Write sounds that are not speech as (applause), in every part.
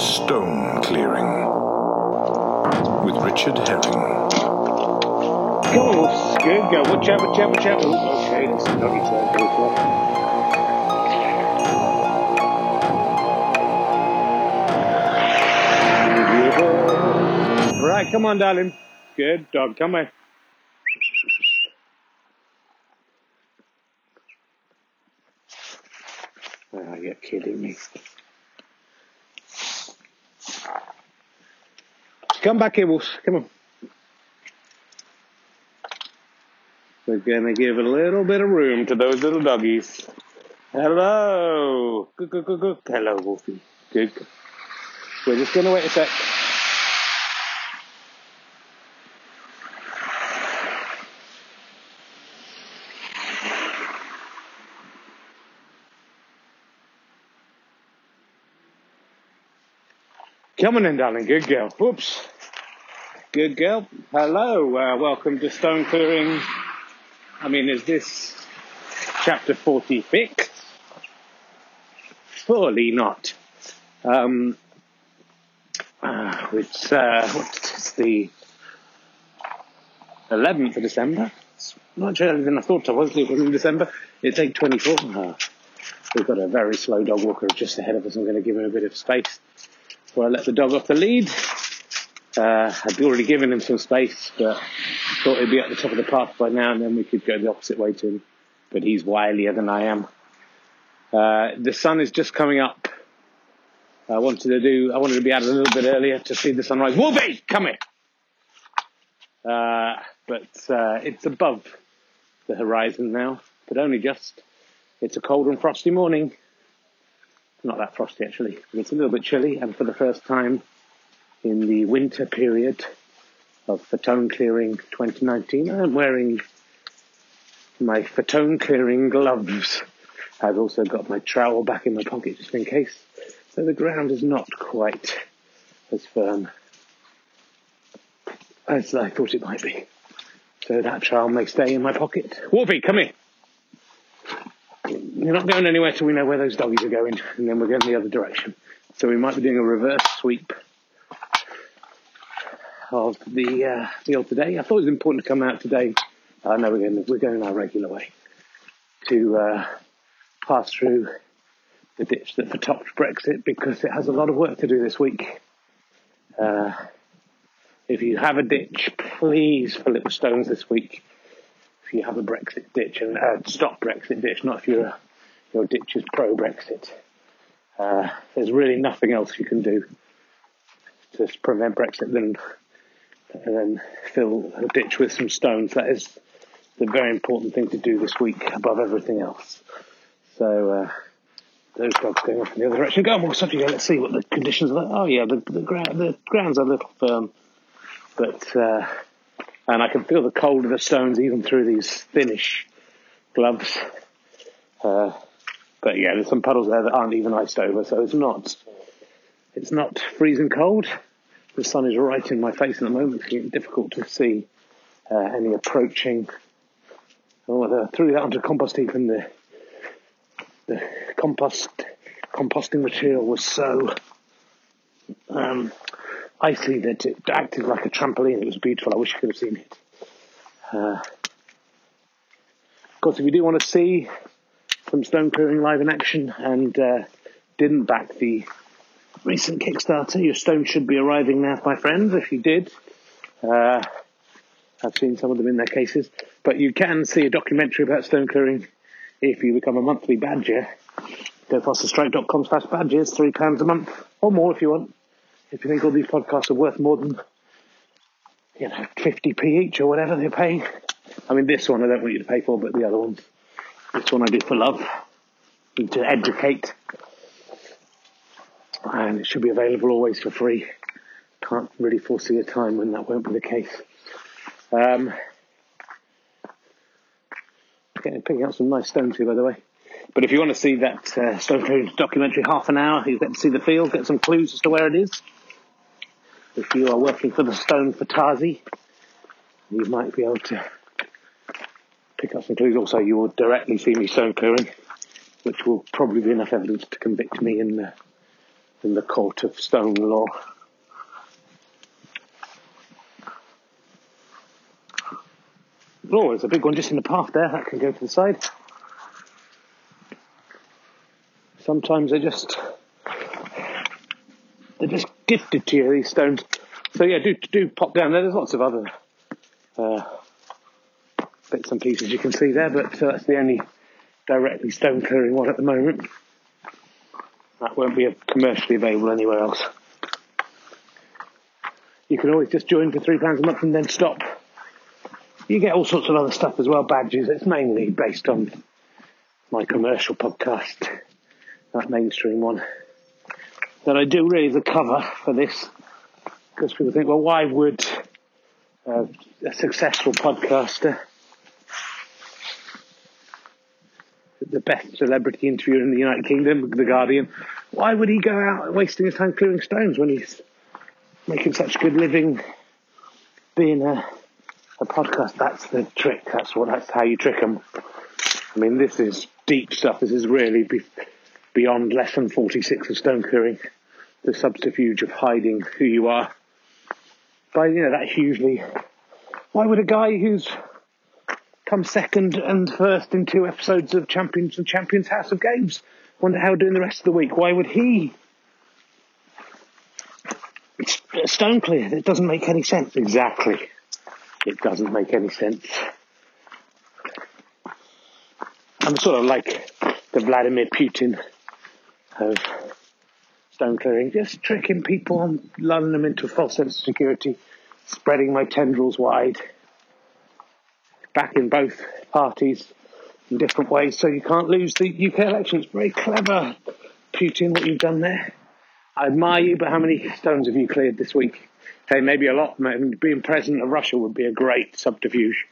Stone Clearing with Richard Herring. Come on. Good, go. Out, watch out, watch okay, that's a doggy tail. Right, come on, darling. Good dog. Come on. Oh, you're kidding me. Come back here, Wolf. Come on. We're gonna give a little bit of room to those little doggies. Hello. Good, good, good, good. Hello, Wolfie. Good. good. We're just gonna wait a sec. Come on in, darling. Good girl. Whoops. Good girl. Hello. Uh, welcome to Stone Clearing. I mean, is this chapter 46? Surely not. Um, uh, it's, uh, what's the 11th of December? It's much earlier than I thought it was. It was in December. It's 8.24. Uh, we've got a very slow dog walker just ahead of us. I'm going to give him a bit of space before I let the dog off the lead. Uh, I'd already given him some space, but thought he'd be at the top of the path by now, and then we could go the opposite way to him. But he's wilier than I am. Uh, the sun is just coming up. I wanted to do. I wanted to be out a little bit earlier to see the sunrise. Wolfie, come here. Uh, but uh, it's above the horizon now, but only just. It's a cold and frosty morning. Not that frosty actually, it's a little bit chilly, and for the first time in the winter period of Stone Clearing 2019. I'm wearing my Stone Clearing gloves. I've also got my trowel back in my pocket just in case. So the ground is not quite as firm as I thought it might be. So that trowel may stay in my pocket. Wolfie, come here. You're not going anywhere till we know where those doggies are going, and then we're going the other direction. So we might be doing a reverse sweep of the uh, field today. I thought it was important to come out today. I know we're going we're going our regular way to uh, pass through the ditch that foretopped Brexit because it has a lot of work to do this week. Uh, if you have a ditch, please fill it with stones this week. If you have a Brexit ditch and uh, stop Brexit ditch, not if your your ditch is pro Brexit. Uh, there's really nothing else you can do to prevent Brexit than then fill a ditch with some stones. That is the very important thing to do this week above everything else. So uh, those dogs going off in the other direction. Go on, we'll stop you. Let's see what the conditions are. Like. Oh yeah, the the, ground, the ground's a little firm, but uh, and I can feel the cold of the stones even through these thinnish gloves. Uh, but yeah, there's some puddles there that aren't even iced over, so it's not it's not freezing cold. The sun is right in my face at the moment, making it difficult to see uh, any approaching. Oh, I threw that onto compost heap, and the the compost composting material was so um, icy that it acted like a trampoline. It was beautiful. I wish you could have seen it. Uh, of course, if you do want to see some stone clearing live in action and uh, didn't back the recent Kickstarter, your stone should be arriving now, my friends. If you did, uh, I've seen some of them in their cases, but you can see a documentary about stone clearing if you become a monthly badger. Go fasterstripe.com slash badges, three pounds a month or more if you want. If you think all these podcasts are worth more than you know 50p each or whatever they're paying. I mean, this one I don't want you to pay for, but the other ones, this one I do for love to educate and it should be available always for free. Can't really foresee a time when that won't be the case. Um, getting picking up some nice stones here, by the way. But if you want to see that uh, stone documentary, half an hour, you get to see the field, get some clues as to where it is. if you are working for the Stone for Tazi, you might be able to pick up some clues. Also, you will directly see me stone clearing, which will probably be enough evidence to convict me in the in the court of stone law. Oh, there's a big one just in the path there. That can go to the side. Sometimes they just they're just gifted to you these stones. So yeah, do do pop down there. There's lots of other uh, bits and pieces you can see there, but uh, that's the only directly stone clearing one at the moment. That won't be commercially available anywhere else. You can always just join for three pounds a month and then stop. You get all sorts of other stuff as well, badges. It's mainly based on my commercial podcast, that mainstream one. That I do really the cover for this because people think, well, why would uh, a successful podcaster, the best celebrity interviewer in the United Kingdom, The Guardian, why would he go out wasting his time clearing stones when he's making such good living being a a podcast, that's the trick. That's what. That's how you trick them. I mean, this is deep stuff. This is really be, beyond lesson forty-six of stone clearing. The subterfuge of hiding who you are by you know that hugely. Why would a guy who's come second and first in two episodes of Champions and Champions House of Games wonder how doing the rest of the week? Why would he? It's stone clear. It doesn't make any sense. Exactly it doesn't make any sense. I'm sort of like the Vladimir Putin of stone clearing, just tricking people and lulling them into a false sense of security, spreading my tendrils wide, back in both parties in different ways so you can't lose the UK election. It's very clever, Putin, what you've done there. I admire you, but how many stones have you cleared this week? Hey, maybe a lot. Being president of Russia would be a great subterfuge.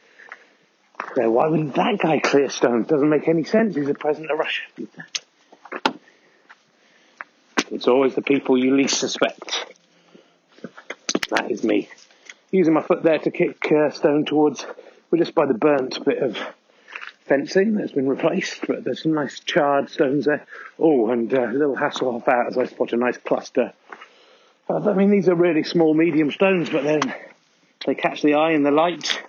So why would that guy clear stones? Doesn't make any sense. He's the president of Russia. It's always the people you least suspect. That is me. Using my foot there to kick uh, stone towards, we're just by the burnt bit of fencing that's been replaced, but there's some nice charred stones there. Oh, and uh, a little Hasselhoff out as I spot a nice cluster I mean, these are really small, medium stones, but then they catch the eye and the light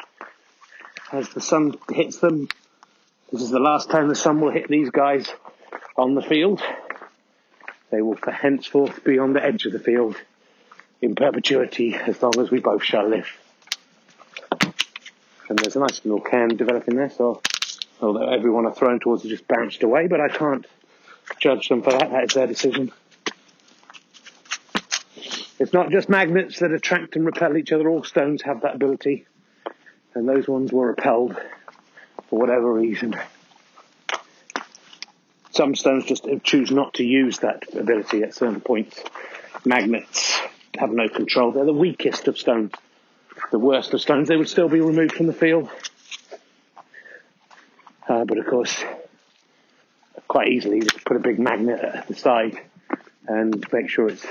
as the sun hits them. This is the last time the sun will hit these guys on the field. They will henceforth be on the edge of the field in perpetuity as long as we both shall live. And there's a nice little cairn developing there, so although everyone are thrown towards it just bounced away, but I can't judge them for that. That is their decision. It's not just magnets that attract and repel each other. All stones have that ability. And those ones were repelled for whatever reason. Some stones just choose not to use that ability at certain points. Magnets have no control. They're the weakest of stones. The worst of stones. They would still be removed from the field. Uh, but of course, quite easily, you just put a big magnet at the side and make sure it's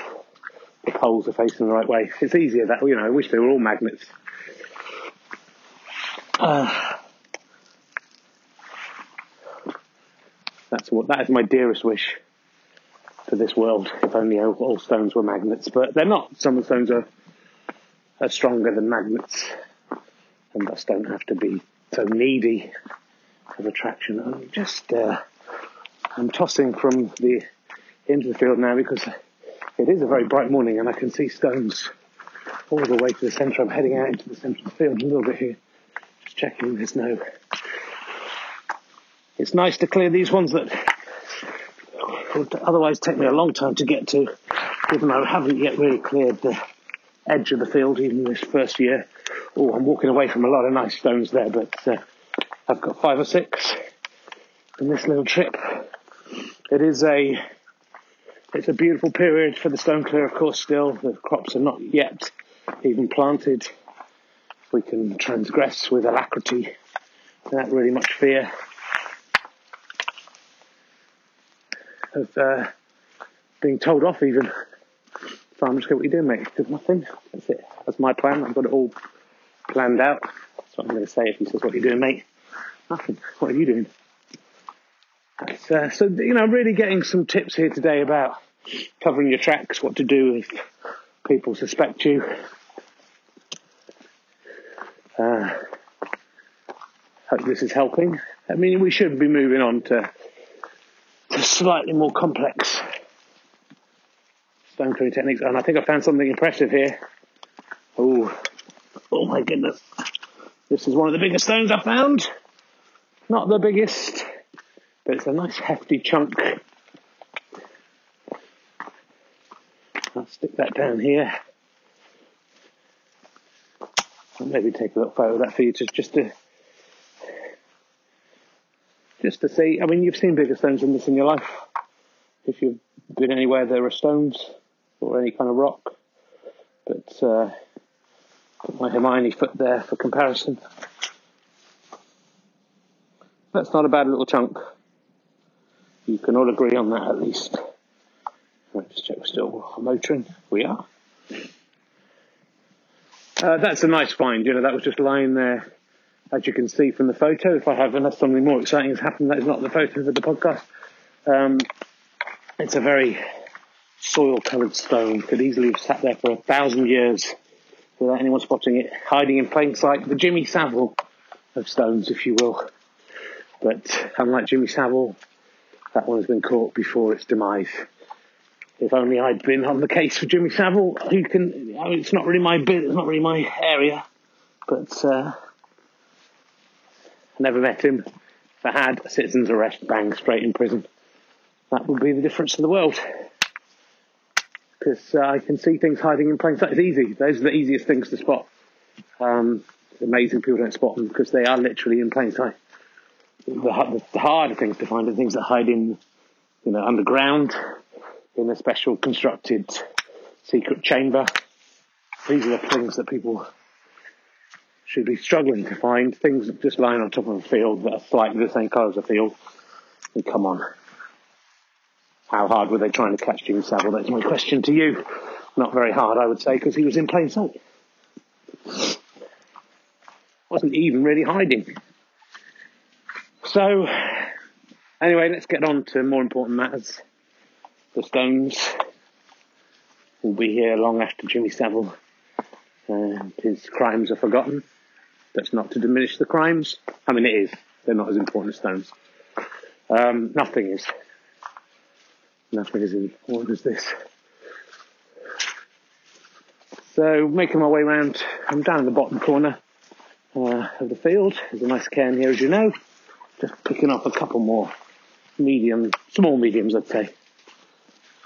the poles are facing the right way. It's easier that, you know, I wish they were all magnets. Uh, that's what, that is my dearest wish for this world, if only all, all stones were magnets. But they're not. Some of the stones are, are stronger than magnets and thus don't have to be so needy of attraction. I'm just, uh, I'm tossing from the into the field now because it is a very bright morning and I can see stones all the way to the centre. I'm heading out into the centre of the field a little bit here, just checking there's no. It's nice to clear these ones that would otherwise take me a long time to get to, given I haven't yet really cleared the edge of the field even this first year. Oh, I'm walking away from a lot of nice stones there, but uh, I've got five or six in this little trip. It is a it's a beautiful period for the stone clear, of course, still. The crops are not yet even planted. We can transgress with alacrity without really much fear of uh, being told off, even. So I'm just going, what are you doing, mate? Just nothing. That's it. That's my plan. I've got it all planned out. That's what I'm going to say if he says, what are you doing, mate? Nothing. What are you doing? Uh, so, you know, really getting some tips here today about covering your tracks, what to do if people suspect you. Uh, hope this is helping. I mean, we should be moving on to, to slightly more complex stone clearing techniques, and I think I found something impressive here. Oh, oh my goodness! This is one of the biggest stones I found. Not the biggest, but it's a nice hefty chunk. I'll stick that down here. I'll maybe take a little photo of that for you to just to just to see. I mean, you've seen bigger stones than this in your life. If you've been anywhere, there are stones or any kind of rock. But uh, put my Hermione foot there for comparison. That's not a bad little chunk. You can all agree on that at least. Let's check we're still motoring. We are. Uh, that's a nice find. You know, that was just lying there as you can see from the photo, if I have unless something more exciting has happened, that is not the photo of the podcast. Um, it's a very soil-coloured stone. Could easily have sat there for a thousand years without anyone spotting it, hiding in plain sight. The Jimmy Savile of stones, if you will. But unlike Jimmy Savile, that one has been caught before its demise. If only I'd been on the case for Jimmy Savile, who can, I mean, it's not really my bit, it's not really my area, but, uh, Never met him. If I had, a citizen's arrest, bang, straight in prison. That would be the difference to the world. Because uh, I can see things hiding in plain sight. It's easy. Those are the easiest things to spot. Um, it's amazing people don't spot them because they are literally in plain sight. The, the harder things to find are things that hide in, you know, underground, in a special constructed secret chamber. These are the things that people should be struggling to find things that just lying on top of a field that are slightly the same colour as a field. And come on. How hard were they trying to catch Jimmy Savile? That's my question to you. Not very hard, I would say, because he was in plain sight. Wasn't even really hiding. So, anyway, let's get on to more important matters. The Stones will be here long after Jimmy Savile and his crimes are forgotten. That's not to diminish the crimes. I mean, it is. They're not as important as stones. Um, nothing is. Nothing is as important as this. So, making my way around, I'm down in the bottom corner uh, of the field. There's a nice cairn here, as you know. Just picking up a couple more medium, small mediums, I'd say.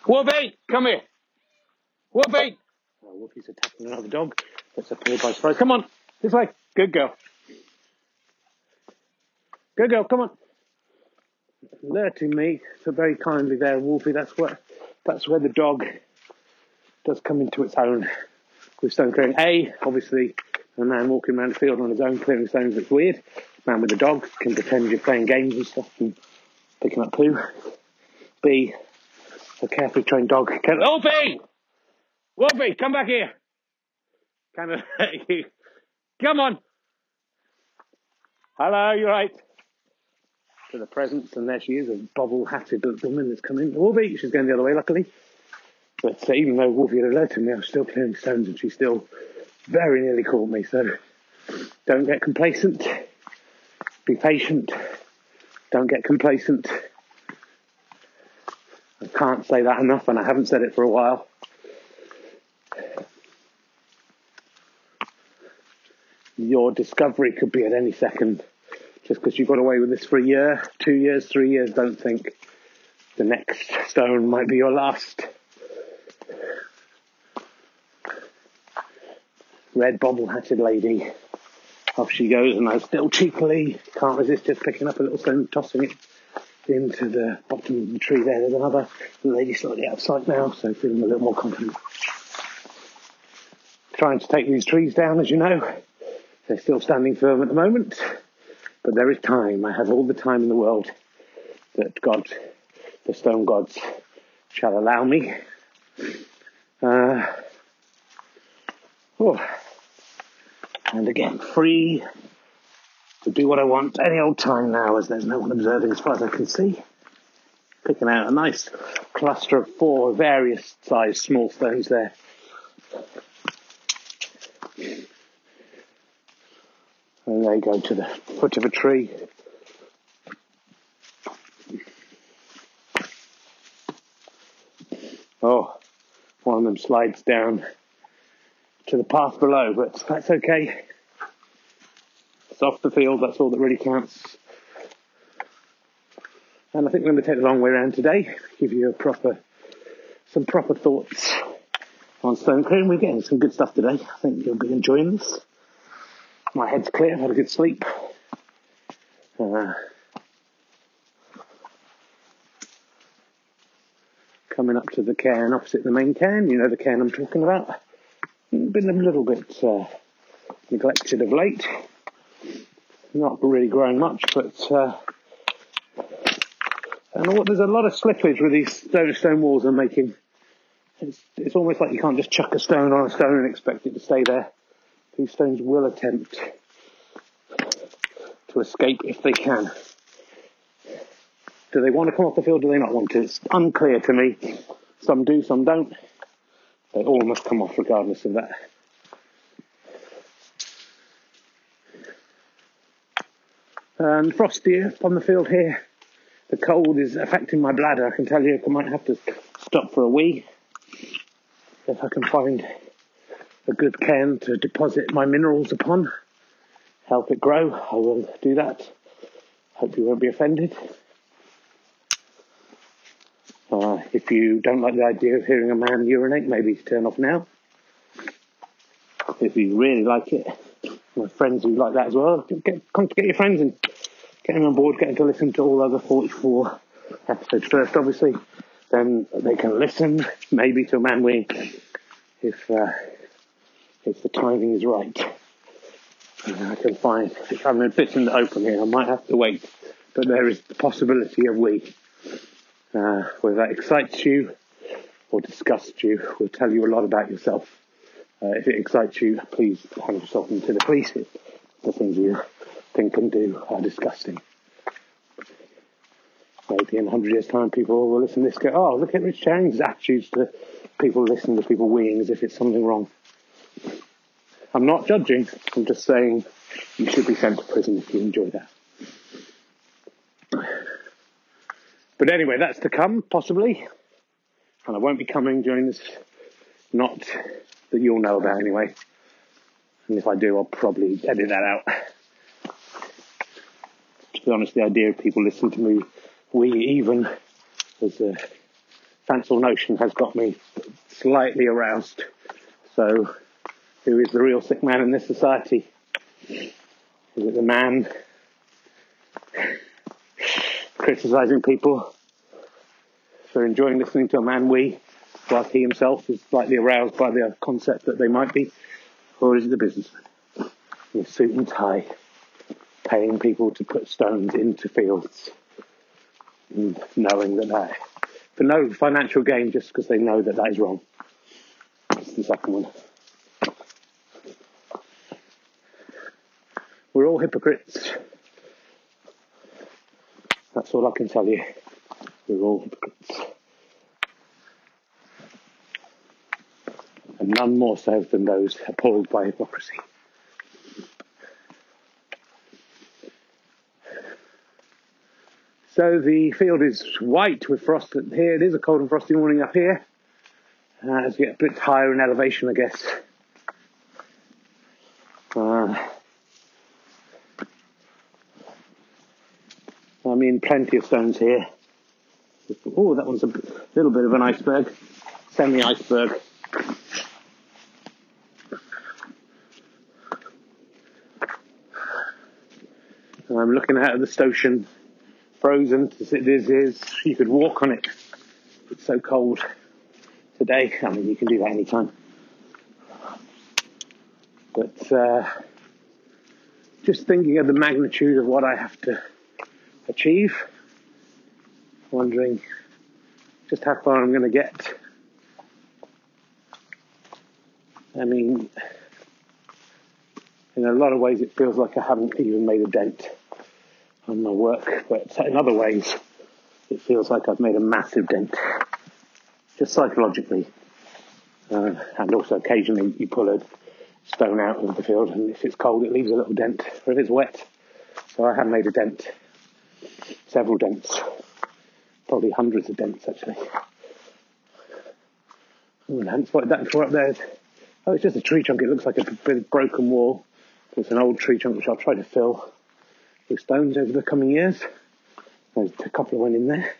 Wolfie, come here. Wolfie. Oh, Wolfie's attacking another dog. That's a play by surprise. Come on, this way. Good girl. Good girl, come on. Alerting me so very kindly there, Wolfie. That's where that's where the dog does come into its own with stone clearing. A, obviously, a man walking around the field on his own clearing stones looks weird. Man with a dog can pretend you're playing games and stuff and picking up poo. B, a carefully trained dog can. Wolfie! Wolfie, come back here! Of (laughs) you Come on. Hello, you're right? To the presence, and there she is, a bobble-hatted woman that's come in. Wolfie, she's going the other way, luckily. But uh, even though Wolfie had alerted me, I was still clearing stones, and she still very nearly caught me. So don't get complacent. Be patient. Don't get complacent. I can't say that enough, and I haven't said it for a while. your discovery could be at any second. Just because you got away with this for a year, two years, three years, don't think the next stone might be your last. Red bobble-hatted lady. Off she goes, and I still cheekily can't resist just picking up a little stone, and tossing it into the bottom of the tree there. There's another lady slightly out of sight now, so feeling a little more confident. Trying to take these trees down, as you know. They're still standing firm at the moment, but there is time. I have all the time in the world that God, the stone gods, shall allow me. Uh, oh. And again, free to do what I want any old time now, as there's no one observing as far as I can see. Picking out a nice cluster of four various sized small stones there. They go to the foot of a tree. Oh, one of them slides down to the path below, but that's okay. It's off the field, that's all that really counts. And I think we're going to take the long way around today, give you a proper, some proper thoughts on stone clearing. We're getting some good stuff today. I think you'll be enjoying this. My head's clear, I've had a good sleep. Uh, coming up to the cairn opposite the main cairn, you know the cairn I'm talking about. Been a little bit uh, neglected of late. Not really growing much, but uh, and there's a lot of slippage with these stone stone walls I'm making. It's, it's almost like you can't just chuck a stone on a stone and expect it to stay there. These stones will attempt to escape if they can. Do they want to come off the field? Do they not want to? It's unclear to me. Some do, some don't. They all must come off regardless of that. Um, and frosty on the field here. The cold is affecting my bladder. I can tell you I might have to stop for a wee. If I can find a good cairn to deposit my minerals upon, help it grow, I will do that. Hope you won't be offended. Uh, if you don't like the idea of hearing a man urinate, maybe turn off now. If you really like it, my friends who like that as well, get, come get your friends and get them on board, get them to listen to all other 44 episodes first, obviously. Then they can listen, maybe to a man wing, if uh, if the timing is right. And I can find I'm a bit in the open here, I might have to wait, but there is the possibility of we. Uh, whether that excites you or disgusts you, will tell you a lot about yourself. Uh, if it excites you, please hand yourself into the police. The things you think and do are disgusting. Maybe in 100 years' time, people will listen to this go, oh, look at Rich Chang's attitudes to people listening to people weeing as if it's something wrong. I'm not judging, I'm just saying you should be sent to prison if you enjoy that. But anyway, that's to come, possibly. And I won't be coming during this, not that you'll know about anyway. And if I do, I'll probably edit that out. To be honest, the idea of people listening to me, we even as a fanciful notion has got me slightly aroused. So, who is the real sick man in this society? Is it the man criticizing people for enjoying listening to a man we, whilst he himself is slightly aroused by the concept that they might be, or is it the businessman in suit and tie, paying people to put stones into fields, and knowing that that for no financial gain, just because they know that that is wrong. That's the second one. We're all hypocrites. That's all I can tell you. We're all hypocrites. And none more so than those appalled by hypocrisy. So the field is white with frost here. It is a cold and frosty morning up here. Uh, as we get a bit higher in elevation, I guess. Uh, I mean, plenty of stones here. Oh, that one's a little bit of an iceberg, semi-iceberg. I'm looking out at the Stocean, frozen as it is, is. You could walk on it. It's so cold today. I mean, you can do that anytime. But uh, just thinking of the magnitude of what I have to achieve. Wondering just how far I'm going to get. I mean, in a lot of ways, it feels like I haven't even made a dent on my work, but in other ways, it feels like I've made a massive dent, just psychologically. Uh, and also, occasionally, you pull a stone out of the field, and if it's cold, it leaves a little dent, or if it's wet. So I have made a dent, several dents, probably hundreds of dents actually. Oh, I hadn't spotted that before up there. Oh, it's just a tree trunk. It looks like a bit of broken wall. It's an old tree trunk which I'll try to fill with stones over the coming years. There's a couple of went in there.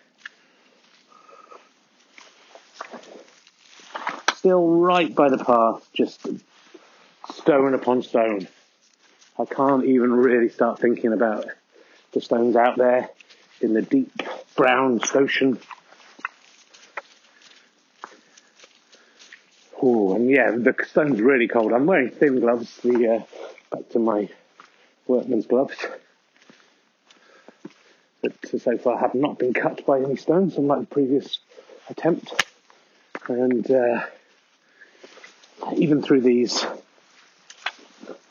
Still right by the path, just stone upon stone. I can't even really start thinking about the stones out there in the deep brown ocean. Oh, and yeah, the stone's really cold. I'm wearing thin gloves. The uh, back to my workman's gloves. But so far have not been cut by any stones, unlike the previous attempt. And uh, even through these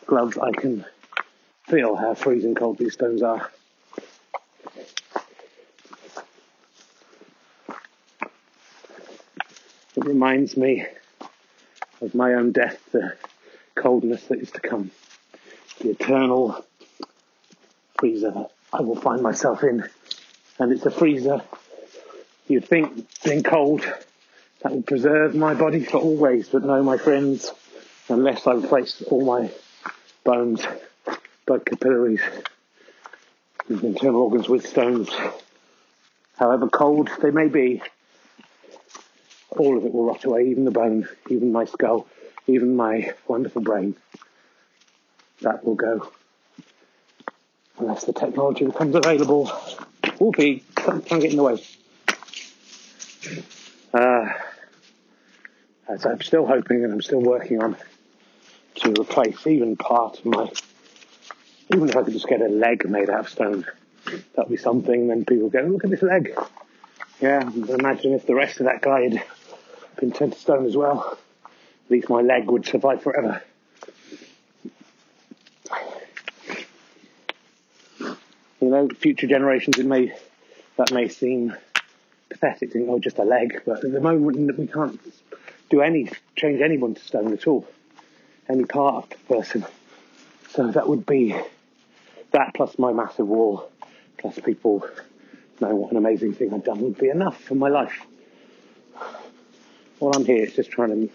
gloves, I can feel how freezing cold these stones are. Reminds me of my own death, the coldness that is to come, the eternal freezer that I will find myself in. And it's a freezer you'd think being cold that would preserve my body for always, but no, my friends, unless I replace all my bones, blood capillaries, and internal organs with stones, however cold they may be, all of it will rot away, even the bones, even my skull, even my wonderful brain. That will go. Unless the technology becomes available. Whoopee, can't, can't get in the way. Uh, as I'm still hoping and I'm still working on to replace even part of my, even if I could just get a leg made out of stone, that'd be something. Then people go, look at this leg. Yeah, imagine if the rest of that guy had turned to stone as well. At least my leg would survive forever. You know, future generations, it may that may seem pathetic, think, oh, just a leg, but at the moment we can't do any change anyone to stone at all, any part of the person. So that would be that plus my massive wall, plus people know what an amazing thing I've done would be enough for my life. All I'm here is just trying to,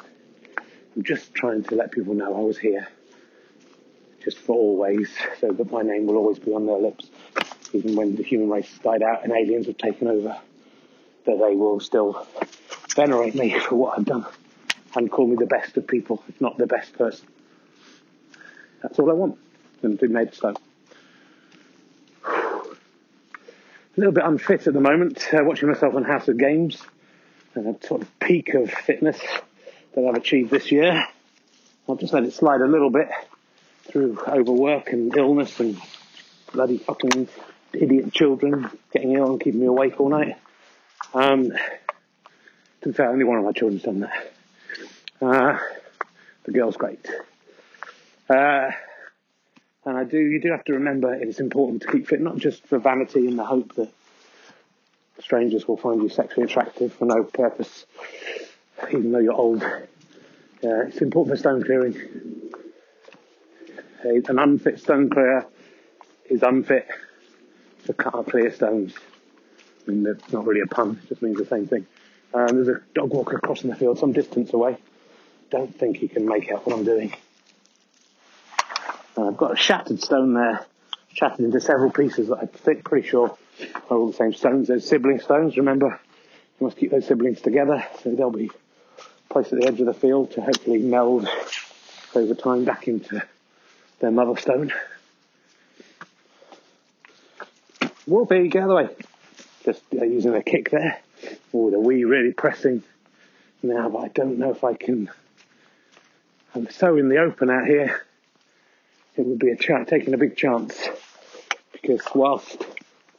I'm just trying to let people know I was here, just for always, so that my name will always be on their lips, even when the human race has died out and aliens have taken over, that they will still venerate me for what I've done and call me the best of people, if not the best person. That's all I want, and be made so. (sighs) A little bit unfit at the moment, uh, watching myself on House of Games sort of peak of fitness that I've achieved this year. I'll just let it slide a little bit through overwork and illness and bloody fucking idiot children getting ill and keeping me awake all night. Um, to be fair, only one of my children's done that. Uh, the girl's great. Uh, and I do, you do have to remember it's important to keep fit, not just for vanity and the hope that strangers will find you sexually attractive for no purpose, even though you're old. Uh, it's important for stone clearing. an unfit stone clearer is unfit to cut clear stones. I mean, that's not really a pun, it just means the same thing. Um, there's a dog walker crossing the field some distance away. Don't think he can make out what I'm doing. Uh, I've got a shattered stone there, shattered into several pieces that I think pretty sure all the same stones. Those sibling stones, remember, you must keep those siblings together so they'll be placed at the edge of the field to hopefully meld over time back into their mother stone. Whoopee, get out of the way. Just uh, using a kick there. Oh, the wee really pressing now, but I don't know if I can. I'm so in the open out here. It would be a taking a big chance because whilst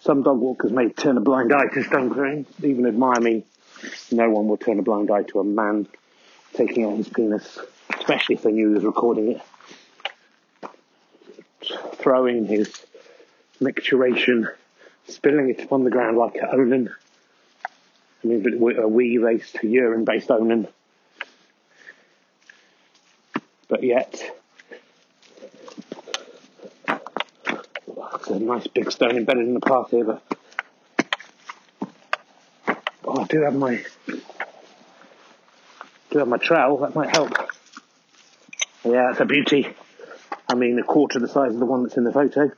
some dog walkers may turn a blind eye to stone clearing, even admire me. No one will turn a blind eye to a man taking out his penis especially if they knew he was recording it. Throwing his micturation, spilling it upon the ground like a Onan. I mean, a wee based, urine based Onan. But yet, it's a nice big stone embedded in the path here, but oh, I do have my do have my trowel, that might help. Yeah, it's a beauty. I mean, a quarter the size of the one that's in the photo.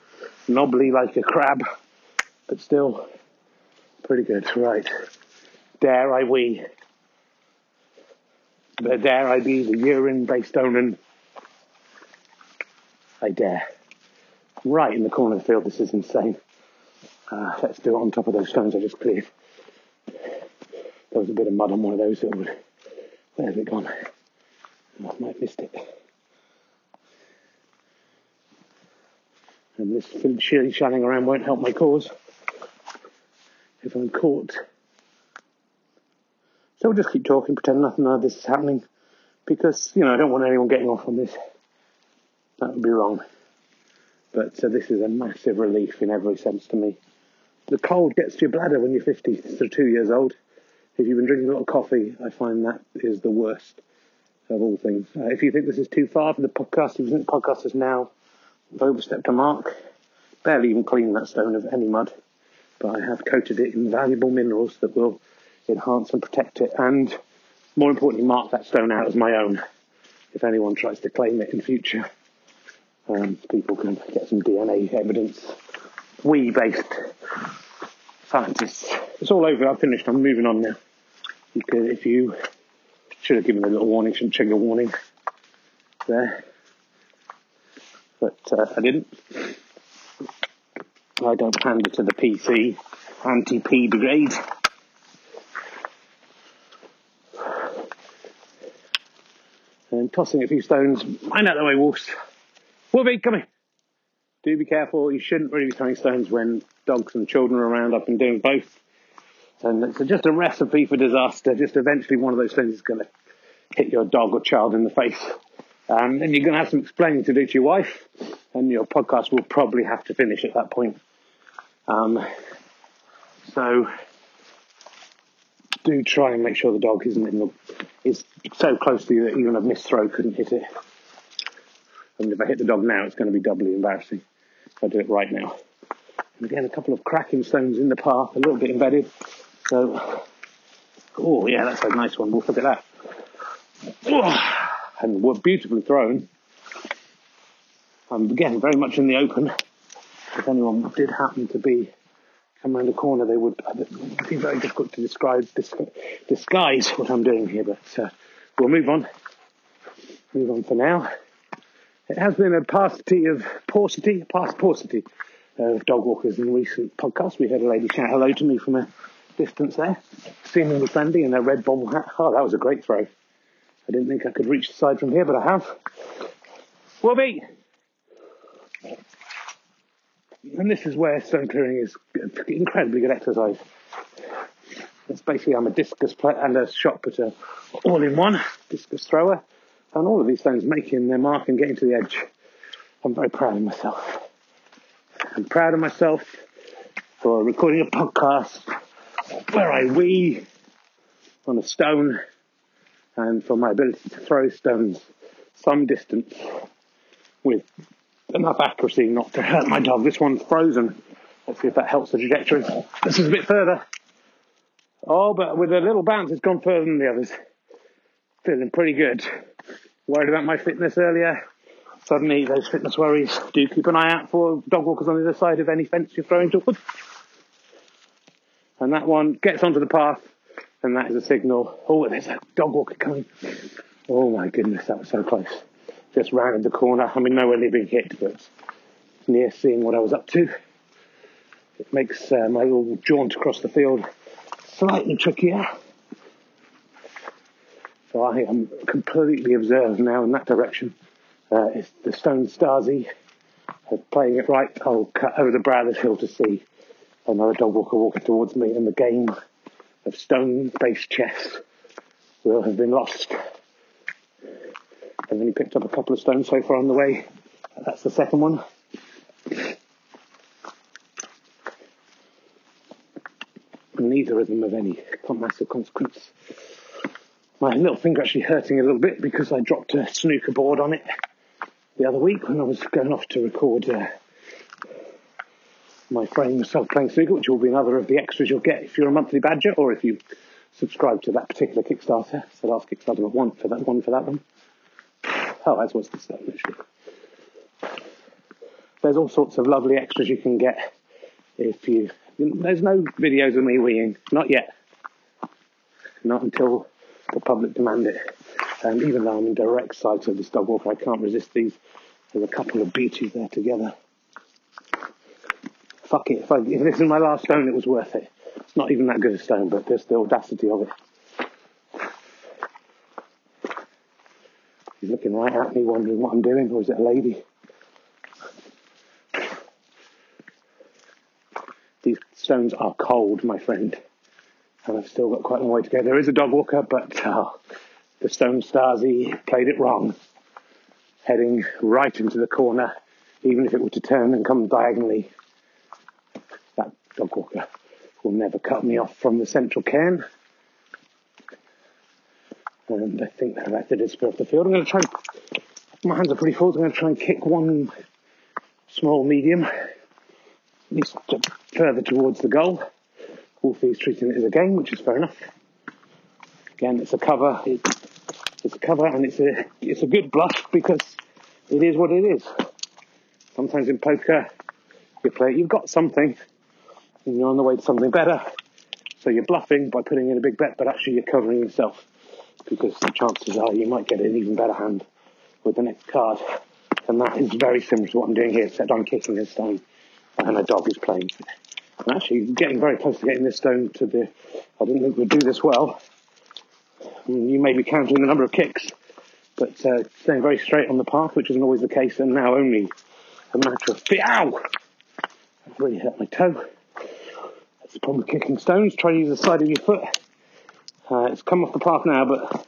Knobbly like a crab, but still pretty good. Right. Dare I we? Dare I be the urine based Onan? I dare. Right in the corner of the field, this is insane. Uh, let's do it on top of those stones I just cleared. There was a bit of mud on one of those that would. Where's it gone? I might have missed it. And this shilly shallying around won't help my cause if I'm caught. So we'll just keep talking, pretend nothing of this is happening, because, you know, I don't want anyone getting off on this. That would be wrong. But so this is a massive relief in every sense to me. The cold gets to your bladder when you're 50, so two years old. If you've been drinking a lot of coffee, I find that is the worst of all things. Uh, if you think this is too far for the podcast, if you think the podcast is now overstepped a mark, barely even cleaned that stone of any mud, but I have coated it in valuable minerals that will enhance and protect it, and more importantly, mark that stone out as my own. If anyone tries to claim it in future, um, people can get some DNA evidence. We based scientists. It's all over. I've finished. I'm moving on now. You could, if you should have given a little warning, should trigger warning there, but uh, I didn't. I don't pander to the PC anti-P brigade. And tossing a few stones. Mind out the way, wolves. Wolfie, come here. Do be careful. You shouldn't really be throwing stones when dogs and children are around. I've been doing both. And it's just a recipe for disaster. Just eventually one of those things is going to hit your dog or child in the face. Um, and you're going to have some explaining to do to your wife. And your podcast will probably have to finish at that point. Um, so do try and make sure the dog isn't in the is so close to you that even a missed throw couldn't hit it. I mean, if I hit the dog now, it's going to be doubly embarrassing if I do it right now. And again, a couple of cracking stones in the path, a little bit embedded. So, oh yeah, that's a nice one. We'll look at that. And what beautifully thrown. I'm again very much in the open. If anyone did happen to be come around the corner, they would. It'd be very difficult to describe disguise what I'm doing here, but uh, we'll move on. Move on for now. It has been a paucity of paucity, past paucity of dog walkers in recent podcasts. We heard a lady shout hello to me from a distance there, seemingly friendly in a red bomb hat. Oh, that was a great throw. I didn't think I could reach the side from here, but I have. Wobby! And this is where stone clearing is incredibly good exercise. It's basically I'm a discus player and a shot putter all in one, discus thrower, and all of these stones making their mark and getting to the edge. I'm very proud of myself. I'm proud of myself for recording a podcast where I wee on a stone and for my ability to throw stones some distance with enough accuracy not to hurt my dog. This one's frozen. Let's see if that helps the trajectory. This is a bit further. Oh, but with a little bounce, it's gone further than the others. Feeling pretty good. Worried about my fitness earlier. Suddenly, those fitness worries do keep an eye out for dog walkers on the other side of any fence you're throwing towards. And that one gets onto the path, and that is a signal. Oh, there's a dog walker coming. Oh my goodness, that was so close just rounded the corner. I mean, nowhere near being hit, but near seeing what I was up to. It makes uh, my little jaunt across the field slightly trickier. So I am completely observed now in that direction. Uh, it's the Stone uh, playing it right. I'll cut over the brow of this hill to see another dog walker walking towards me, and the game of stone based chess will have been lost I've only picked up a couple of stones so far on the way. That's the second one. Neither of them of any massive consequence. My little finger actually hurting a little bit because I dropped a snooker board on it the other week when I was going off to record uh, my frame self-playing snooker, which will be another of the extras you'll get if you're a monthly badger or if you subscribe to that particular Kickstarter. It's the last Kickstarter but one for that one for that one. Oh, as was the stone actually. There's all sorts of lovely extras you can get if you. There's no videos of me weeing, not yet. Not until the public demand it. And even though I'm in direct sight of this dog walker, I can't resist these. There's a couple of beauties there together. Fuck it, if, I, if this is my last stone, it was worth it. It's not even that good a stone, but there's the audacity of it. He's looking right at me, wondering what I'm doing, or is it a lady? These stones are cold, my friend, and I've still got quite a long way to go. There is a dog walker, but uh, the Stone Stasi played it wrong, heading right into the corner, even if it were to turn and come diagonally. That dog walker will never cut me off from the central cairn. And I think they're about to off the field. I'm going to try. My hands are pretty full. So I'm going to try and kick one small medium, at least further towards the goal. Wolfie's treating it as a game, which is fair enough. Again, it's a cover. It, it's a cover, and it's a it's a good bluff because it is what it is. Sometimes in poker, you play. You've got something, and you're on the way to something better. So you're bluffing by putting in a big bet, but actually you're covering yourself because the chances are you might get an even better hand with the next card. And that is very similar to what I'm doing here, except I'm kicking a stone and a dog is playing. I'm actually getting very close to getting this stone to the. I didn't think we'd do this well. You may be counting the number of kicks, but uh, staying very straight on the path, which isn't always the case, and now only a matter of. feet. Ow! I've really hurt my toe. That's the problem with kicking stones. Try to use the side of your foot. Uh, it's come off the path now, but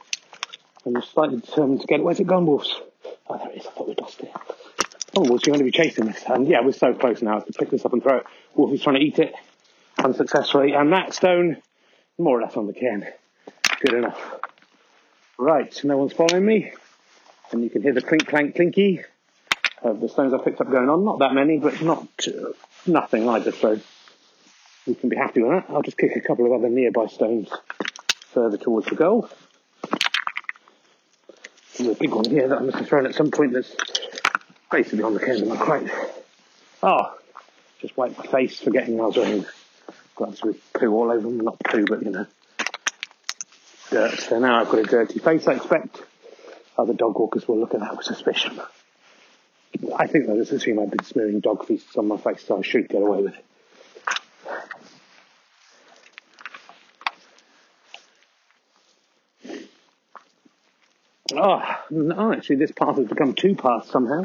I'm slightly determined to get it. Where's it gone, Wolves? Oh, there it is. I thought we'd lost it. Oh, Wolves, you're going to be chasing this. And yeah, we're so close now. to pick this up and throw it. Wolf is trying to eat it unsuccessfully. And that stone, more or less on the cairn. Good enough. Right, no one's following me. And you can hear the clink, clank, clinky of the stones I picked up going on. Not that many, but not uh, nothing either. So we can be happy with that. I'll just kick a couple of other nearby stones further towards the goal. There's a big one here that I must have thrown at some point that's basically on the cairn, not quite. Oh, just wiped my face, forgetting I was wearing gloves with poo all over them. Not poo, but you know, dirt. So now I've got a dirty face, I expect. Other dog walkers will look at that with suspicion. I think they'll just assume I've been smearing dog feces on my face, so I should get away with it. Oh, no, actually, this path has become two paths somehow.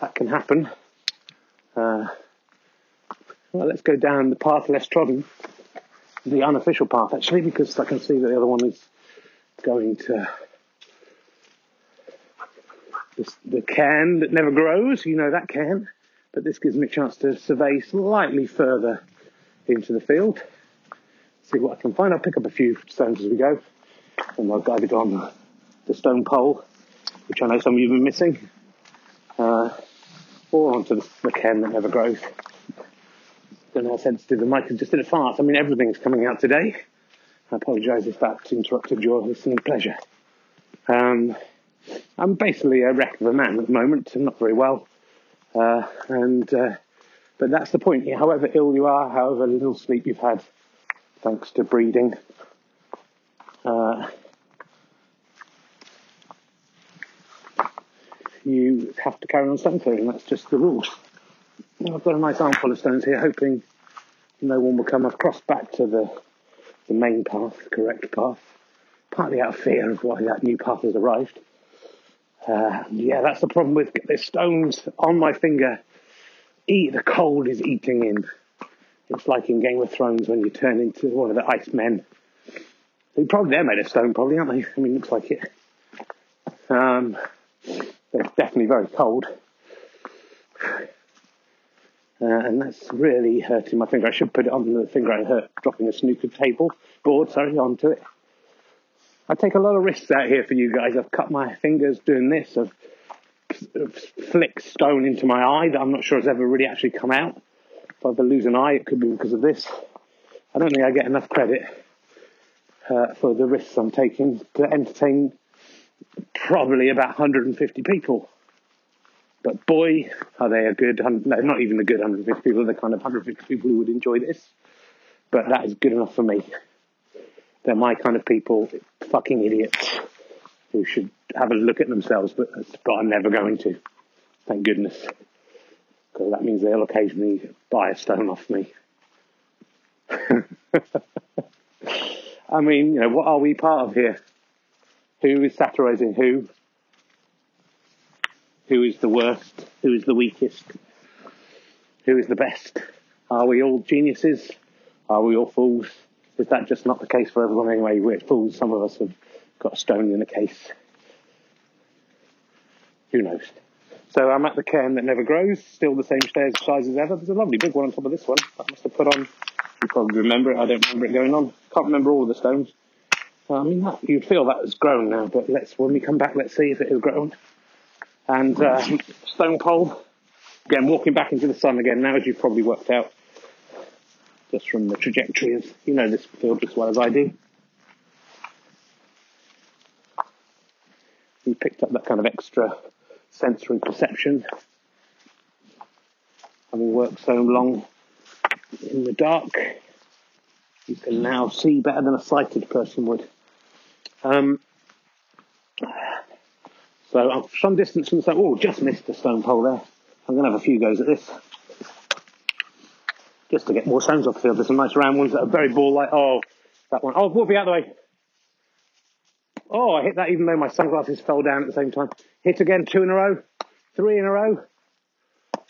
That cairn happen. Uh, well, let's go down the path less trodden, the unofficial path, actually, because I cairn see that the other one is going to this, the can that never grows. You know that can, But this gives me a chance to survey slightly further into the field, see what I can find. I'll pick up a few stones as we go, and I'll guide it on the stone pole, which I know some of you have been missing, uh, or onto the, cairn that never grows. Don't know how sensitive the mic is just in a fart. I mean, everything's coming out today. I apologise if that interrupted your listening pleasure. Um, I'm basically a wreck of a man at the moment. I'm not very well, uh, and uh, but that's the point. However ill you are, however little sleep you've had, thanks to breeding, uh, you have to carry on stone clearing. That's just the rules. I've got a nice armful of stones here, hoping no one will come across back to the the main path, the correct path. Partly out of fear of why that new path has arrived. Uh, yeah, that's the problem with the stones on my finger. Eat the cold is eating in. It's like in Game of Thrones when you turn into one of the ice men. They probably they're made of stone, probably, aren't they? I mean, it looks like it. Um, They're definitely very cold. Uh, and that's really hurting my finger. I should put it on the finger I hurt dropping a snooker table board, sorry, onto it. I take a lot of risks out here for you guys. I've cut my fingers doing this. I've, I've flicked stone into my eye that I'm not sure has ever really actually come out. If I ever lose an eye, it could be because of this. I don't think I get enough credit uh, for the risks I'm taking to entertain probably about 150 people. But boy, are they a good, no, not even a good 150 people, the kind of 150 people who would enjoy this. But that is good enough for me. They're my kind of people, fucking idiots, who should have a look at themselves, but, but I'm never going to. Thank goodness. Because that means they'll occasionally buy a stone off me. (laughs) I mean, you know, what are we part of here? Who is satirizing who? Who is the worst? Who is the weakest? Who is the best? Are we all geniuses? Are we all fools? Is that just not the case for everyone anyway? We're fools. Some of us have got a stone in the case. Who knows? So I'm at the cairn that never grows, still the same stairs size as ever. There's a lovely big one on top of this one. I must have put on. You probably remember it. I don't remember it going on. Can't remember all the stones. I mean, that, you'd feel that has grown now, but let's when we come back, let's see if it has grown and uh, stone pole. Again, walking back into the sun again now, as you've probably worked out just from the trajectory of, you know this field as well as I do. We picked up that kind of extra sensory perception. Having worked so long in the dark, you can now see better than a sighted person would. Um, so I'm some distance from the stone. Oh, just missed the stone pole there. I'm going to have a few goes at this. Just to get more stones off the field. There's some nice round ones that are very ball-like. Oh, that one. Oh, we'll be out the way. Oh, I hit that even though my sunglasses fell down at the same time. Hit again, two in a row, three in a row,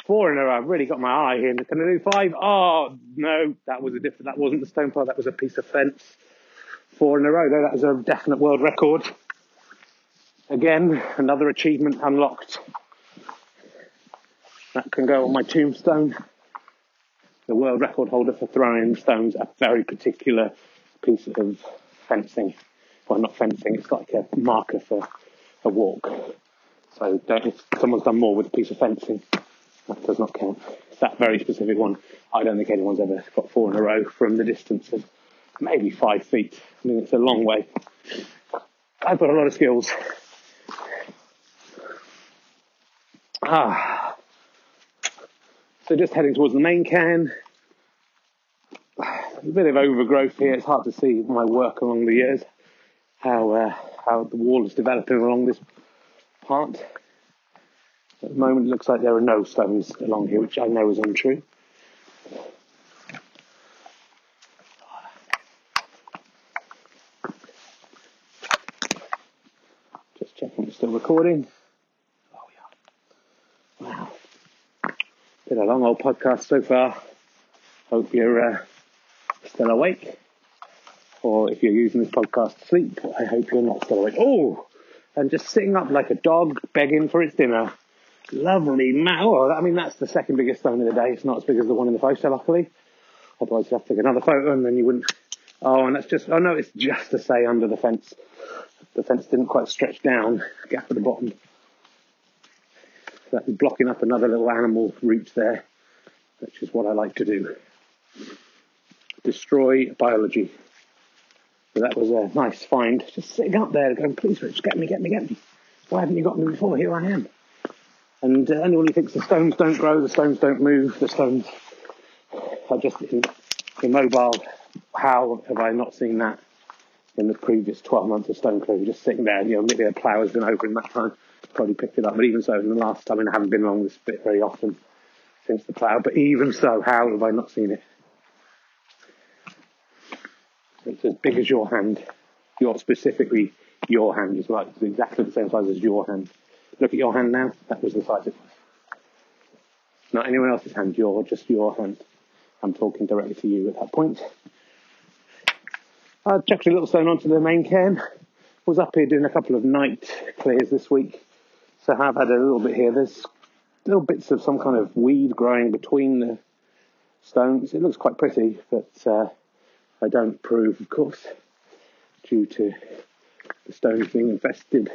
four in a row. I've really got my eye here. Can I do five? Oh, no, that was a different, that wasn't the stone pole, that was a piece of fence. Four in a row, though, That is a definite world record. Again, another achievement unlocked. That can go on my tombstone. The world record holder for throwing stones a very particular piece of fencing. Well, not fencing, it's like a marker for a walk. So if someone's done more with a piece of fencing, that does not count. It's that very specific one. I don't think anyone's ever got four in a row from the distance of maybe five feet. I mean, it's a long way. I've got a lot of skills. Ah. So just heading towards the main cairn. (sighs) A bit of overgrowth here. It's hard to see my work along the years. How uh, how the wall is developing along this part. At the moment, it looks like there are no stones along here, which I know is untrue. Just checking it's still recording. Been a long old podcast so far. Hope you're uh, still awake. Or if you're using this podcast to sleep, I hope you're not still awake. Oh, and just sitting up like a dog begging for its dinner. Lovely man. Oh, I mean, that's the second biggest stone of the day. It's not as big as the one in the photo, luckily. Otherwise, you'd have to take another photo and then you wouldn't. Oh, and that's just, oh no, it's just to say under the fence. The fence didn't quite stretch down, gap at the bottom that's blocking up another little animal route there, which is what I like to do. Destroy biology. So that was a nice find. Just sitting up there going, please, Rich, get me, get me, get me. Why haven't you got me before? Here I am. And uh, anyone who thinks the stones don't grow, the stones don't move, the stones are just immobile, how have I not seen that in the previous 12 months of Stone Crew? Just sitting there, you know, maybe a plough has been over in that time probably picked it up. But even so, in the last, I mean, I haven't been along this bit very often since the plough, But even so, how have I not seen it? It's as big as your hand. Your specifically your hand is like it's exactly the same size as your hand. Look at your hand now. That was the size it was. Not anyone else's hand. Your just your hand. I'm talking directly to you at that point. I a little stone onto the main cairn. Was up here doing a couple of night clears this week So I've had a little bit here. There's little bits of some kind of weed growing between the stones. It looks quite pretty, but uh, I don't approve, of course, due to the stones being infested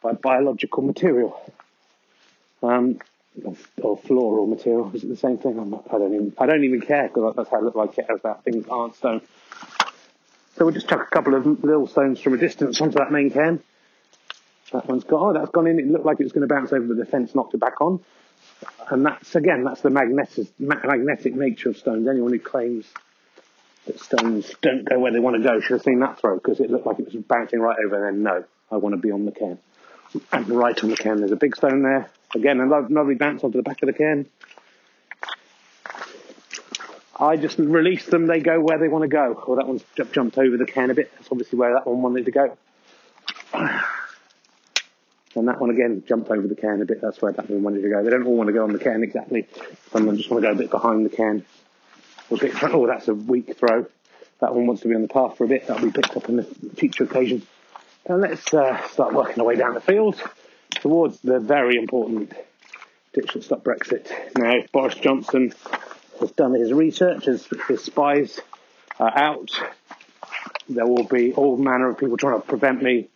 by biological material. Um, or, or floral material. Is it the same thing? Not, I don't even. I don't even care because that's how I look like care about things aren't stone. So we'll just chuck a couple of little stones from a distance onto that main cairn. That one's got. Oh, that's gone in. It looked like it was going to bounce over, but the fence knocked it back on. And that's again, that's the magnetic magnetic nature of stones. Anyone who claims that stones don't go where they want to go should have seen that throw because it looked like it was bouncing right over. And then no, I want to be on the cairn. And right on the cairn, there's a big stone there. Again, a lovely bounce onto the back of the cairn. I just release them, they go where they want to go. Well, that one's jumped over the cairn a bit. That's obviously where that one wanted to go. (sighs) And that one again jumped over the cairn a bit. That's where that one wanted to go. They don't all want to go on the cairn exactly. Some of them just want to go a bit behind the cairn. Or a bit front. Oh, that's a weak throw. That one wants to be on the path for a bit. That'll be picked up on the future occasion. Now let's uh, start working our way down the field towards the very important ditch that stop Brexit. Now, Boris Johnson has done his research, his spies are out, there will be all manner of people trying to prevent me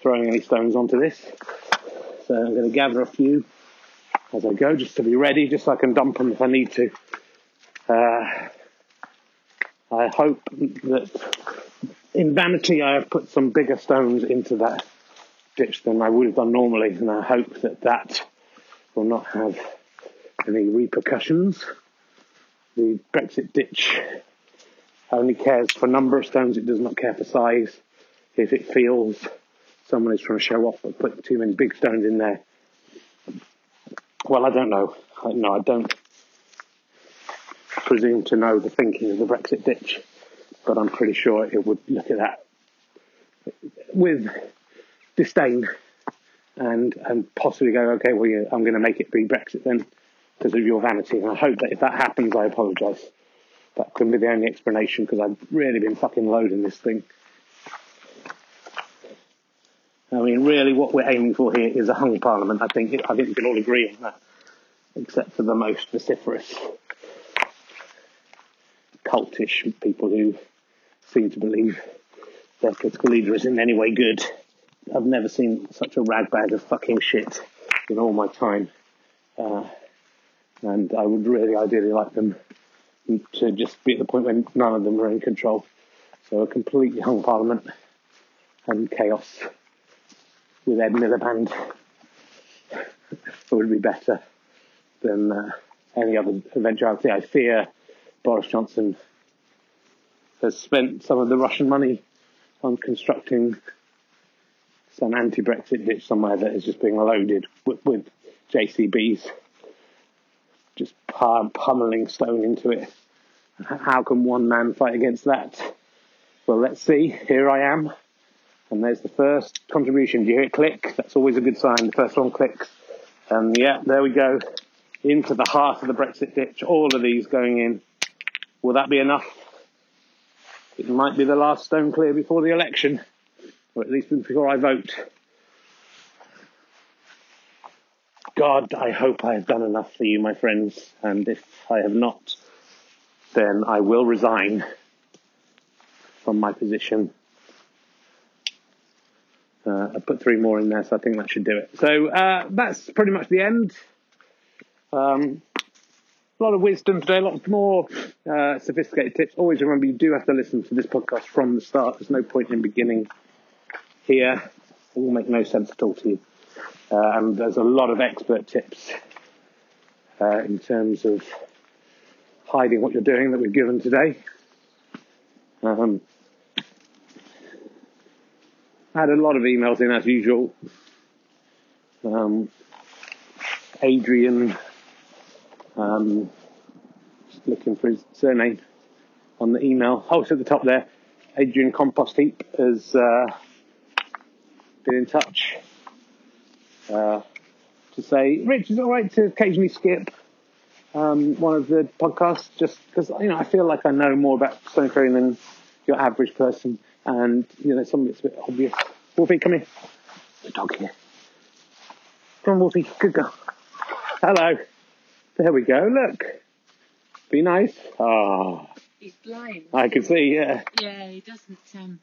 throwing any stones onto this. So I'm going to gather a few as I go, just to be ready, just so I can dump them if I need to. Uh, I hope that in vanity I have put some bigger stones into that ditch than I would have done normally, and I hope that that will not have any repercussions. The Brexit ditch only cares for number of stones, it does not care for size. If it feels someone is trying to show off but put too many big stones in there, well, I don't know. I, no, I don't presume to know the thinking of the Brexit ditch, but I'm pretty sure it would look at that with disdain and and possibly go, okay, well, yeah, I'm going to make it be Brexit then because of your vanity. And I hope that if that happens, I apologise. That couldn't be the only explanation because I've really been fucking loading this thing. I mean, really, what we're aiming for here is a hung parliament. I think I think we can all agree on that, except for the most vociferous, cultish people who seem to believe their political leader is in any way good. I've never seen such a ragbag of fucking shit in all my time. Uh, and I would really ideally like them to just be at the point when none of them are in control. So a completely hung parliament and chaos with Ed Miliband (laughs) would be better than uh, any other eventuality. I fear Boris Johnson has spent some of the Russian money on constructing some anti-Brexit ditch somewhere that is just being loaded with, with JCBs, just pummeling stone into it. How can one man fight against that? Well, let's see. Here I am. And there's the first contribution. Do you hear it click? That's always a good sign. The first one clicks. And yeah, there we go. Into the heart of the Brexit ditch. All of these going in. Will that be enough? It might be the last stone clear before the election or at least before I vote. God, I hope I have done enough for you, my friends, and if I have not, then I will resign from my position. Uh, I put three more in there, so I think that should do it. So uh, that's pretty much the end. Um, a lot of wisdom today, a lot more uh, sophisticated tips. Always remember you do have to listen to this podcast from the start. There's no point in beginning here. It will make no sense at all to you. Uh, and there's a lot of expert tips uh, in terms of hiding what you're doing that we've given today. Um, I had a lot of emails in as usual. Um, Adrian, um, just looking for his surname on the email. Oh, it's at the top there. Adrian Compost Heap has uh, been in touch uh, to say, Rich, is it all right to occasionally skip um, one of the podcasts just because you know I feel like I know more about stone throwing than your average person, and you know some of it's a bit obvious. Wolfie, come here. The dog here. Come on, Wolfie. Good girl. Hello. There we go. Look. Be nice. Ah, He's blind. I can see. Yeah. Yeah, he doesn't. Um,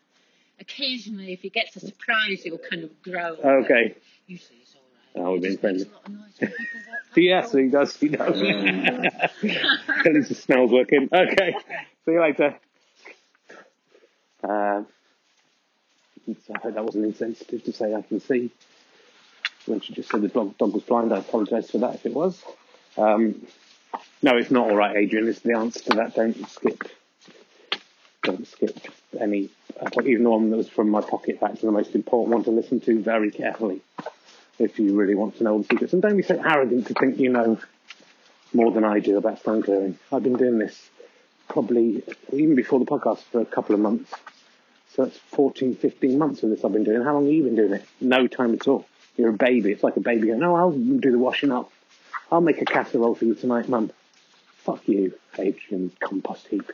occasionally, if he gets a surprise, he'll kind of grow. Okay. Usually, he's all right. Oh, we've been just friendly. makes a lot of noise when people walk past. Yes, he does. He does. At least the smell's working. Okay. See you later. Um, so I hope that wasn't insensitive to say I can see. When she just said the dog, dog was blind, I apologise for that if it was. Um, no, it's not all right, Adrian. It's the answer to that. Don't skip. Don't skip any. Even the one that was from my pocket back to the most important one to listen to very carefully if you really want to know all the secrets. And don't be so arrogant to think you know more than I do about stone clearing. I've been doing this probably even before the podcast for a couple of months. So it's 14, 15 months of this I've been doing. How long have you been doing it? No time at all. You're a baby. It's like a baby going, no, I'll do the washing up. I'll make a casserole for you tonight, mum. Fuck you, Adrian compost heap.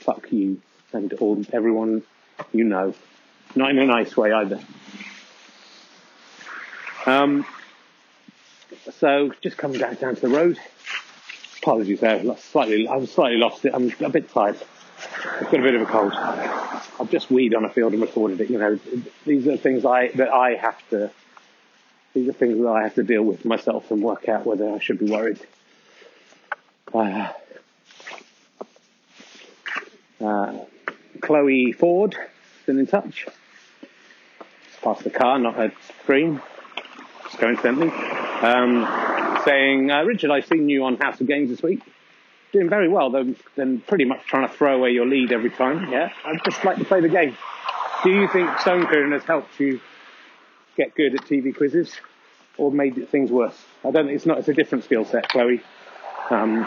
Fuck you and all everyone you know. Not in a nice way either. Um, so just coming back down to the road. Apologies there, slightly, I'm slightly lost it. I'm a bit tired. I've got a bit of a cold. I've just weed on a field and recorded it. You know, these are things I that I have to. These are things that I have to deal with myself and work out whether I should be worried. Uh, uh, Chloe Ford been in touch. Past the car, not her screen coincidentally, um, saying, uh, Richard, I've seen you on House of Games this week. Doing very well, though, then pretty much trying to throw away your lead every time. Yeah, I'd just like to play the game. Do you think stone clearing has helped you get good at TV quizzes or made things worse? I don't think it's not, it's a different skill set, Chloe. Um,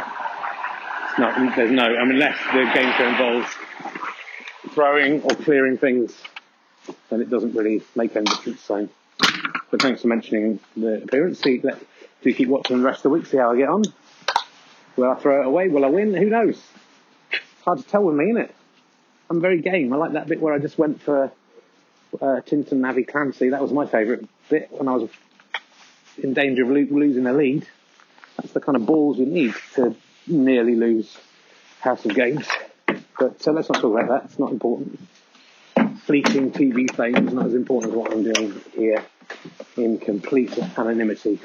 not, there's no, I mean, unless the game show involves throwing or clearing things, then it doesn't really make any difference. So. But thanks for mentioning the appearance. See, let, do keep watching the rest of the week, see how I get on. Will I throw it away? Will I win? Who knows? Hard to tell with me, it? I'm very game. I like that bit where I just went for uh, Tinton Navi Clancy. That was my favourite bit when I was in danger of lo- losing a lead. That's the kind of balls you need to nearly lose House of Games. But so let's not talk about that. It's not important. Fleeting TV fame is not as important as what I'm doing here in complete anonymity.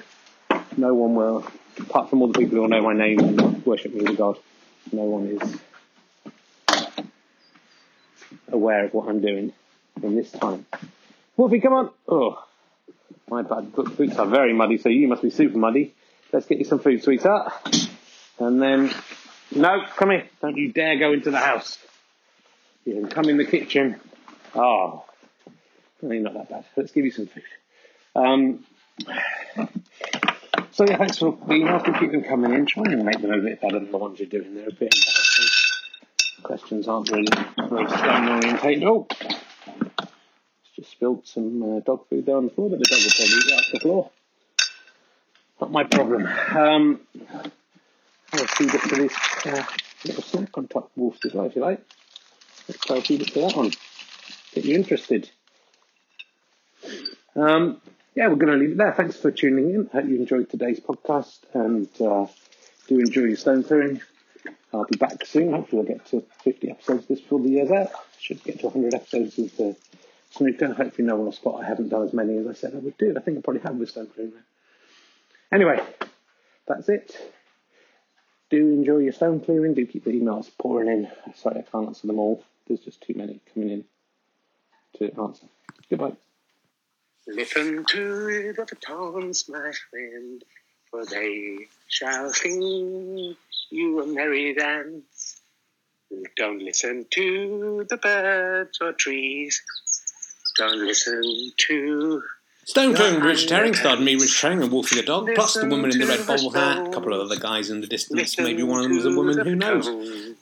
No one will, apart from all the people who know my name and worship me as a god, no one is aware of what I'm doing in this time. Wolfie, come on! Oh, my bad bo- boots are very muddy, so you must be super muddy. Let's get you some food, sweetheart. And then, no, come here. Don't you dare go into the house. You can come in the kitchen. Oh, not that bad. Let's give you some food. Um, so yeah, thanks for being. To keep them coming in. Trying to make them a bit better than the ones you're doing. They're a bit embarrassing. Questions aren't really very stone orientated. Oh, just spilled some uh, dog food on the floor, but the dog will probably eat off the floor. Not my problem. Um, I'll feed it to this uh, little snack on top wolf as well, if you like. Let's try feed it to that one. Get you interested. Um, yeah, we're going to leave it there. Thanks for tuning in. Hope you enjoyed today's podcast and uh, do enjoy your stone clearing. I'll be back soon. Hopefully, we'll get to 50 episodes this before the year's out. Should get to 100 episodes of the snooker. Hopefully, no one will spot I haven't done as many as I said I would do. I think I probably have with stone clearing. Anyway, that's it. Do enjoy your stone clearing. Do keep the emails pouring in. Sorry, I can't answer them all. There's just too many coming in to answer. Goodbye. Listen to the batons, my friend, for they shall sing you a merry dance. Don't listen to the birds or trees. Don't listen to Stone Clearing Rich Herring starred me, Rich Herring, and Wolfie the dog, plus the woman in the red bobble hat, a couple of other guys in the distance, maybe one of them is a woman, who knows.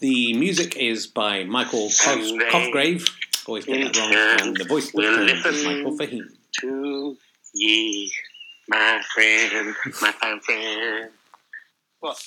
The music is by Michael Cos- Cofgrave, always get that wrong, and the voice of the is Michael Fahim to ye, my friend, my fine friend. What?